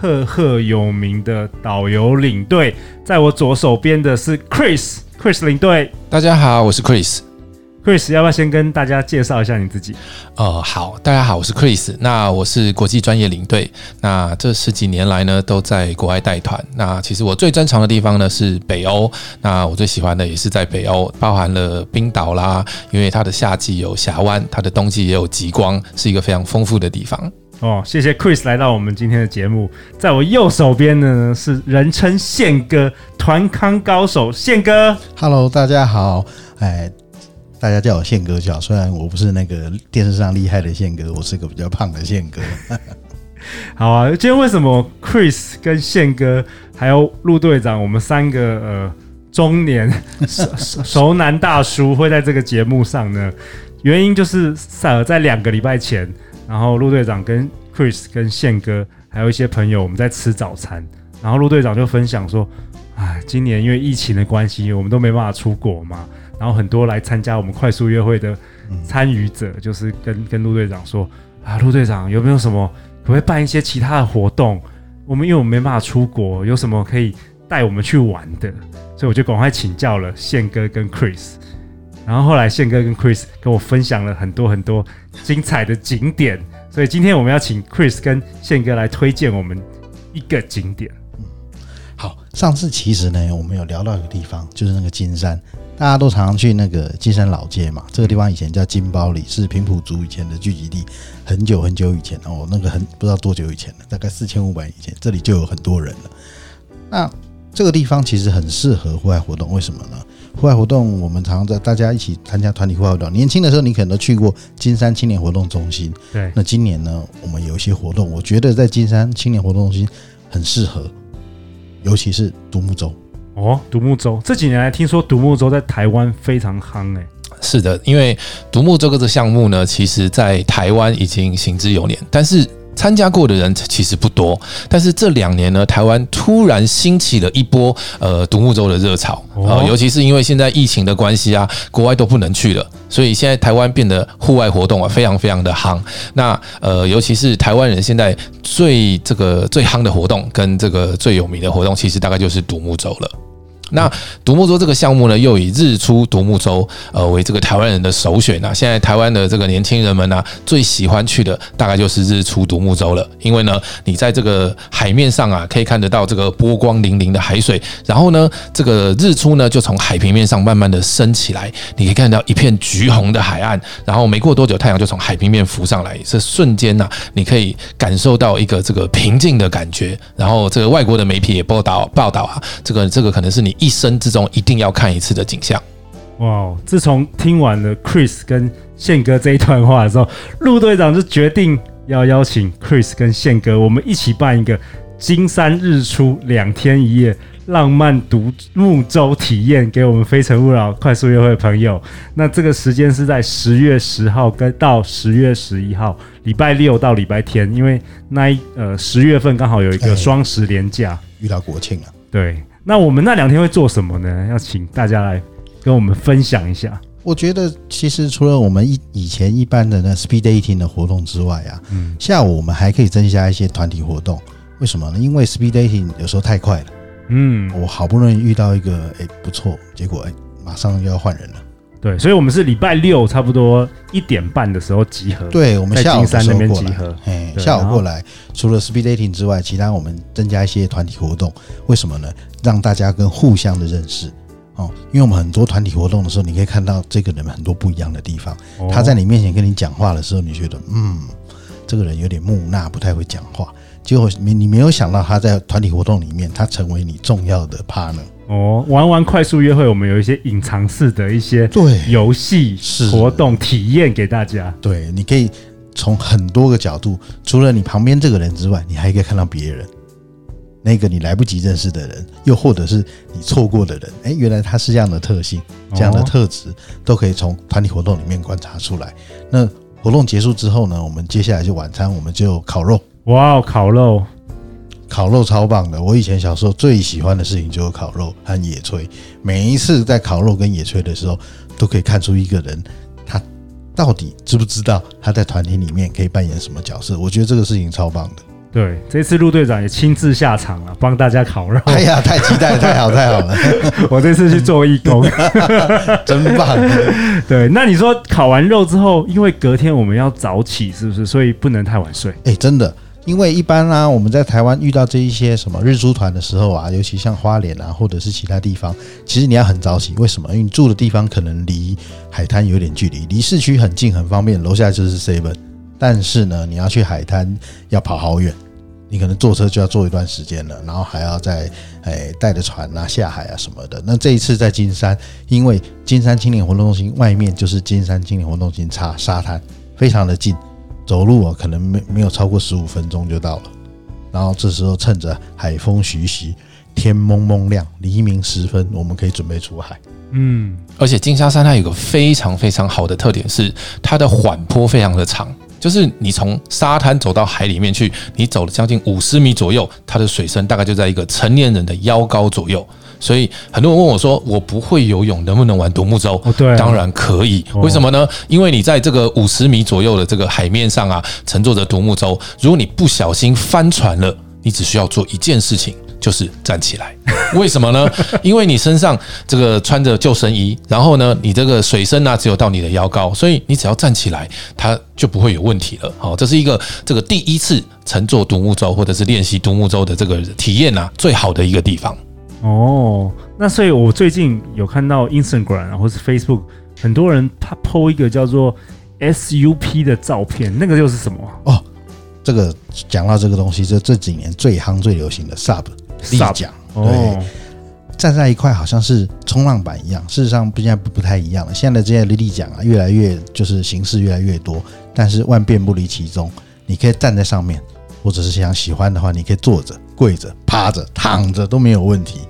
赫赫有名的导游领队，在我左手边的是 Chris，Chris 领队。大家好，我是 Chris。Chris，要不要先跟大家介绍一下你自己？呃，好，大家好，我是 Chris。那我是国际专业领队。那这十几年来呢，都在国外带团。那其实我最专长的地方呢是北欧。那我最喜欢的也是在北欧，包含了冰岛啦，因为它的夏季有峡湾，它的冬季也有极光，是一个非常丰富的地方。哦，谢谢 Chris 来到我们今天的节目。在我右手边的呢是人称宪哥团康高手宪哥。Hello，大家好，哎，大家叫我宪哥就好。虽然我不是那个电视上厉害的宪哥，我是个比较胖的宪哥。好啊，今天为什么 Chris 跟宪哥还有陆队长，我们三个呃中年 熟熟男大叔会在这个节目上呢？原因就是在在两个礼拜前。然后陆队长跟 Chris 跟宪哥还有一些朋友，我们在吃早餐。然后陆队长就分享说：“哎，今年因为疫情的关系，我们都没办法出国嘛。然后很多来参加我们快速约会的参与者，就是跟跟陆队长说：啊，陆队长有没有什么可不可以办一些其他的活动？我们因为我们没办法出国，有什么可以带我们去玩的？所以我就赶快请教了宪哥跟 Chris。”然后后来宪哥跟 Chris 跟我分享了很多很多精彩的景点，所以今天我们要请 Chris 跟宪哥来推荐我们一个景点。嗯，好，上次其实呢，我们有聊到一个地方，就是那个金山，大家都常常去那个金山老街嘛。这个地方以前叫金包里，是平埔族以前的聚集地，很久很久以前哦，那个很不知道多久以前了，大概四千五百年以前，这里就有很多人了。那这个地方其实很适合户外活动，为什么呢？户外活动，我们常常在大家一起参加团体户外活动。年轻的时候，你可能都去过金山青年活动中心。对。那今年呢，我们有一些活动，我觉得在金山青年活动中心很适合，尤其是独木舟。哦，独木舟这几年来听说独木舟在台湾非常夯哎。是的，因为独木舟这个项目呢，其实在台湾已经行之有年，但是。参加过的人其实不多，但是这两年呢，台湾突然兴起了一波呃独木舟的热潮，呃，尤其是因为现在疫情的关系啊，国外都不能去了，所以现在台湾变得户外活动啊非常非常的夯。那呃，尤其是台湾人现在最这个最夯的活动跟这个最有名的活动，其实大概就是独木舟了。那独木舟这个项目呢，又以日出独木舟呃为这个台湾人的首选啊。现在台湾的这个年轻人们呢，最喜欢去的大概就是日出独木舟了。因为呢，你在这个海面上啊，可以看得到这个波光粼粼的海水，然后呢，这个日出呢就从海平面上慢慢的升起来，你可以看到一片橘红的海岸，然后没过多久，太阳就从海平面浮上来，这瞬间呐，你可以感受到一个这个平静的感觉。然后这个外国的媒体也报道报道啊，这个这个可能是你。一生之中一定要看一次的景象。哇！自从听完了 Chris 跟宪哥这一段话的时候，陆队长就决定要邀请 Chris 跟宪哥，我们一起办一个金山日出两天一夜浪漫独木舟体验，给我们非诚勿扰快速约会的朋友。那这个时间是在十月十号跟到十月十一号，礼拜六到礼拜天，因为那一呃十月份刚好有一个双十连假，遇到国庆了。对。那我们那两天会做什么呢？要请大家来跟我们分享一下。我觉得其实除了我们以以前一般的那 speed dating 的活动之外啊，嗯，下午我们还可以增加一些团体活动。为什么呢？因为 speed dating 有时候太快了，嗯，我好不容易遇到一个哎不错，结果哎马上又要换人了。对，所以我们是礼拜六差不多一点半的时候集合。对，我们下午那边集合。哎，下午过来，除了 speed dating 之外，其他我们增加一些团体活动。为什么呢？让大家跟互相的认识哦。因为我们很多团体活动的时候，你可以看到这个人很多不一样的地方。他在你面前跟你讲话的时候，你觉得嗯，这个人有点木讷，不太会讲话。结果你你没有想到他在团体活动里面，他成为你重要的 partner。哦，玩玩快速约会，我们有一些隐藏式的一些对游戏活动体验给大家。对，你可以从很多个角度，除了你旁边这个人之外，你还可以看到别人。那个你来不及认识的人，又或者是你错过的人，哎，原来他是这样的特性，这样的特质，都可以从团体活动里面观察出来。那活动结束之后呢，我们接下来就晚餐，我们就烤肉。哇，烤肉，烤肉超棒的！我以前小时候最喜欢的事情就是烤肉和野炊。每一次在烤肉跟野炊的时候，都可以看出一个人他到底知不知道他在团体里面可以扮演什么角色。我觉得这个事情超棒的。对，这次陆队长也亲自下场了，帮大家烤肉。哎呀，太期待了，太好，太好了！我这次去做义工，真棒。对，那你说烤完肉之后，因为隔天我们要早起，是不是？所以不能太晚睡。哎，真的，因为一般啊，我们在台湾遇到这一些什么日出团的时候啊，尤其像花莲啊，或者是其他地方，其实你要很早起。为什么？因为你住的地方可能离海滩有点距离，离市区很近，很方便，楼下就是 seven。但是呢，你要去海滩要跑好远，你可能坐车就要坐一段时间了，然后还要再诶带着船啊下海啊什么的。那这一次在金山，因为金山青年活动中心外面就是金山青年活动中心沙沙滩，非常的近，走路啊可能没没有超过十五分钟就到了。然后这时候趁着海风徐徐，天蒙蒙亮，黎明时分，我们可以准备出海。嗯，而且金沙山它有个非常非常好的特点是，它的缓坡非常的长。就是你从沙滩走到海里面去，你走了将近五十米左右，它的水深大概就在一个成年人的腰高左右。所以很多人问我说：“我不会游泳，能不能玩独木舟？”哦，对，当然可以。为什么呢？因为你在这个五十米左右的这个海面上啊，乘坐着独木舟，如果你不小心翻船了，你只需要做一件事情。就是站起来，为什么呢？因为你身上这个穿着救生衣，然后呢，你这个水深呢只有到你的腰高，所以你只要站起来，它就不会有问题了。好，这是一个这个第一次乘坐独木舟或者是练习独木舟的这个体验啊，最好的一个地方。哦，那所以我最近有看到 Instagram 或是 Facebook，很多人他 po 一个叫做 SUP 的照片，那个又是什么？哦，这个讲到这个东西，就这几年最夯最流行的 Sub。立桨，对，站在一块好像是冲浪板一样。事实上，现在不不太一样了。现在的这些立桨啊，越来越就是形式越来越多，但是万变不离其宗。你可以站在上面，或者是想喜欢的话，你可以坐着、跪着、趴着、躺着都没有问题。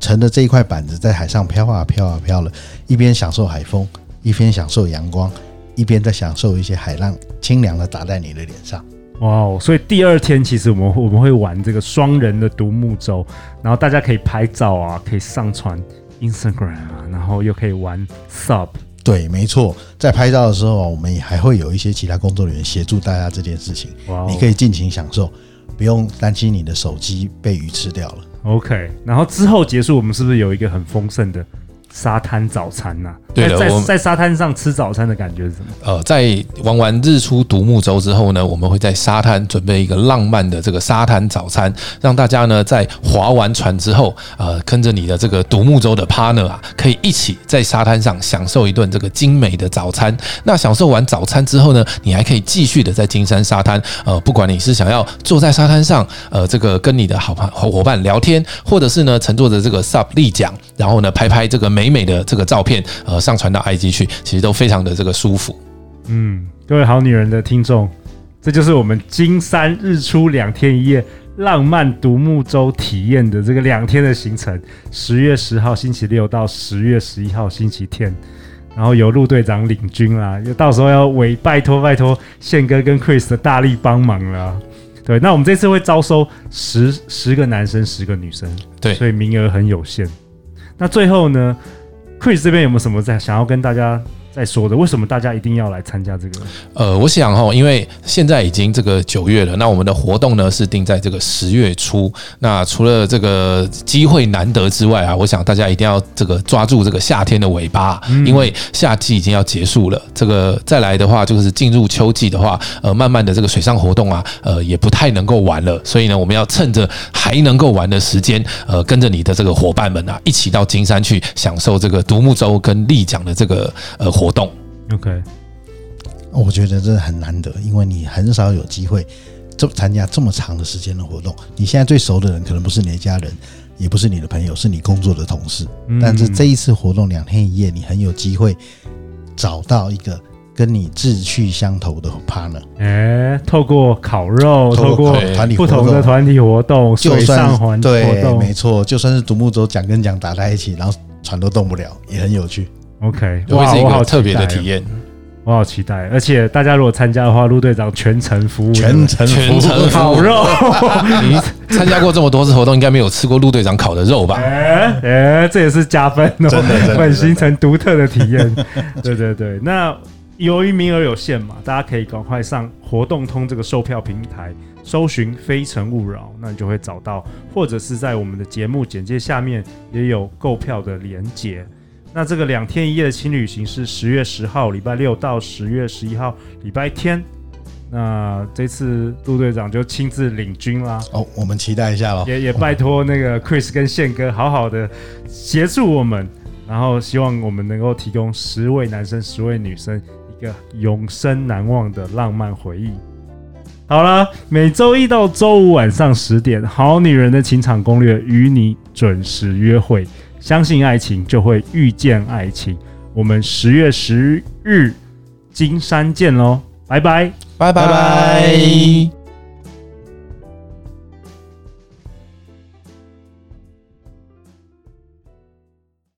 在乘着这一块板子在海上飘啊飘啊飘了，一边享受海风，一边享受阳光，一边在享受一些海浪清凉的打在你的脸上。哇哦！所以第二天其实我们我们会玩这个双人的独木舟，然后大家可以拍照啊，可以上传 Instagram 啊，然后又可以玩 Sub。对，没错，在拍照的时候，我们也还会有一些其他工作人员协助大家这件事情。哇哦！你可以尽情享受，不用担心你的手机被鱼吃掉了。OK，然后之后结束，我们是不是有一个很丰盛的？沙滩早餐呐、啊，对的，在在沙滩上吃早餐的感觉是什么？呃，在玩完日出独木舟之后呢，我们会在沙滩准备一个浪漫的这个沙滩早餐，让大家呢在划完船之后，呃，跟着你的这个独木舟的 partner 啊，可以一起在沙滩上享受一顿这个精美的早餐。那享受完早餐之后呢，你还可以继续的在金山沙滩，呃，不管你是想要坐在沙滩上，呃，这个跟你的好朋好伙伴聊天，或者是呢乘坐着这个 sub 立桨，然后呢拍拍这个美。美美的这个照片，呃，上传到 IG 去，其实都非常的这个舒服。嗯，各位好女人的听众，这就是我们金山日出两天一夜浪漫独木舟体验的这个两天的行程。十月十号星期六到十月十一号星期天，然后由陆队长领军啦，就到时候要委拜托拜托宪哥跟 Chris 的大力帮忙了。对，那我们这次会招收十十个男生，十个女生，对，所以名额很有限。那最后呢，Chris 这边有没有什么在想要跟大家？再说的，为什么大家一定要来参加这个？呃，我想哈，因为现在已经这个九月了，那我们的活动呢是定在这个十月初。那除了这个机会难得之外啊，我想大家一定要这个抓住这个夏天的尾巴，因为夏季已经要结束了。这个再来的话，就是进入秋季的话，呃，慢慢的这个水上活动啊，呃，也不太能够玩了。所以呢，我们要趁着还能够玩的时间，呃，跟着你的这个伙伴们啊，一起到金山去享受这个独木舟跟立桨的这个呃。活动，OK，我觉得这很难得，因为你很少有机会这参加这么长的时间的活动。你现在最熟的人可能不是你的家人，也不是你的朋友，是你工作的同事。但是这一次活动两天一夜，你很有机会找到一个跟你志趣相投的 partner。哎，透过烤肉，透过团体不同的团体活动，水上环对，没错，就算是独木舟桨跟桨打在一起，然后船都动不了，也很有趣。OK，会是一个特别的体验。我好期待，而且大家如果参加的话，陆队长全程服务，全程全程烤肉。你参加过这么多次活动，应该没有吃过陆队长烤的肉吧？哎哎，这也是加分哦，本行程独特的体验。对对对，那由于名额有限嘛，大家可以赶快上活动通这个售票平台，搜寻“非诚勿扰”，那你就会找到，或者是在我们的节目简介下面也有购票的连结。那这个两天一夜的轻旅行是十月十号礼拜六到十月十一号礼拜天。那这次陆队长就亲自领军啦。哦，我们期待一下喽。也也拜托那个 Chris 跟宪哥好好的协助我们，然后希望我们能够提供十位男生、十位女生一个永生难忘的浪漫回忆。好了，每周一到周五晚上十点，《好女人的情场攻略》与你准时约会。相信爱情，就会遇见爱情。我们十月十日金山见喽，拜拜，拜拜拜。